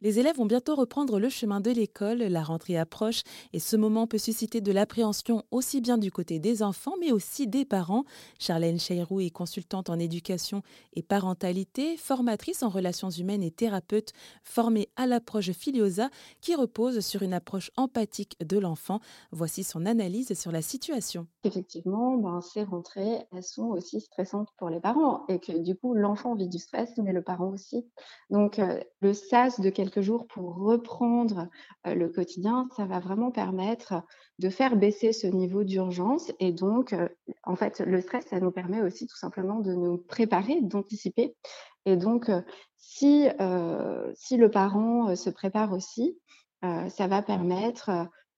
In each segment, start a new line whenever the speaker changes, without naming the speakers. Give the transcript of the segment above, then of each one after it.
Les élèves vont bientôt reprendre le chemin de l'école, la rentrée approche et ce moment peut susciter de l'appréhension aussi bien du côté des enfants mais aussi des parents. Charlène Cheyrou est consultante en éducation et parentalité, formatrice en relations humaines et thérapeute formée à l'approche Filiosa qui repose sur une approche empathique de l'enfant. Voici son analyse sur la situation.
Effectivement, ben, ces rentrées, elles sont aussi stressantes pour les parents et que du coup l'enfant vit du stress mais le parent aussi. Donc euh, le sas de quelques jours pour reprendre le quotidien, ça va vraiment permettre de faire baisser ce niveau d'urgence. Et donc, en fait, le stress, ça nous permet aussi tout simplement de nous préparer, d'anticiper. Et donc, si, si le parent se prépare aussi, ça va permettre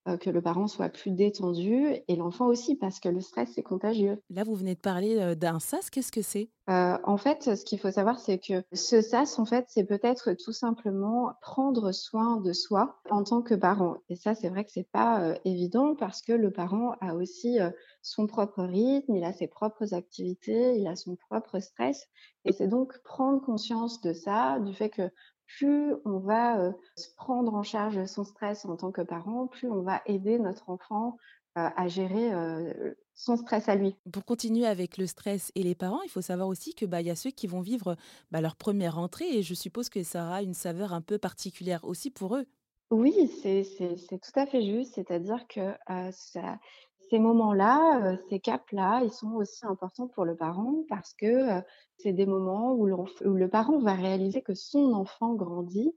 euh, que le parent soit plus détendu et l'enfant aussi parce que le stress, c'est contagieux.
Là, vous venez de parler euh, d'un sas, qu'est-ce que c'est?
Heu, en fait, ce qu'il faut savoir, c'est que ce sas, en fait, c'est peut-être tout simplement prendre soin de soi en tant que parent. Et ça, c'est vrai que c'est pas, évident parce que le parent a aussi, son propre rythme, il a ses propres activités, il a son propre stress. Et c'est donc prendre conscience de ça, du fait que plus on va, se prendre en charge son stress en tant que parent, plus on va aider notre enfant, à gérer, son stress à lui.
Pour continuer avec le stress et les parents, il faut savoir aussi que bah, il y a ceux qui vont vivre bah, leur première rentrée et je suppose que ça aura une saveur un peu particulière aussi pour eux.
Oui, c'est tout à fait juste, c'est-à-dire que, ça ces moments-là, ces caps-là, ils sont aussi importants pour le parent parce que, c'est des moments où le parent va réaliser que son enfant grandit,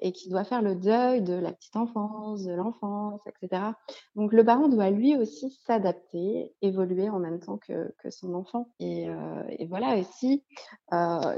et qu'il doit faire le deuil de la petite enfance, de l'enfance et cetera. Donc le parent doit lui aussi s'adapter, évoluer en même temps que son enfant et voilà et si,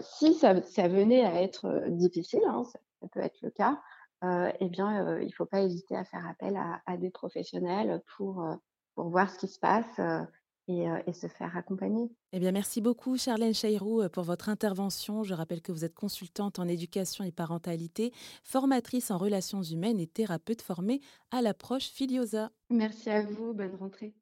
si ça venait à être, difficile, hein, ça peut être le cas, heu et bien, il ne faut pas hésiter à faire appel à des professionnels pour, pour voir ce qui se passe, heu et heu et se faire accompagner.
Eh bien, merci beaucoup, Charlène Chayrou, euh, pour votre intervention. Je rappelle que vous êtes consultante en éducation et parentalité, formatrice en relations humaines et thérapeute formée à l'approche Filiosa.
Merci à vous, bonne rentrée.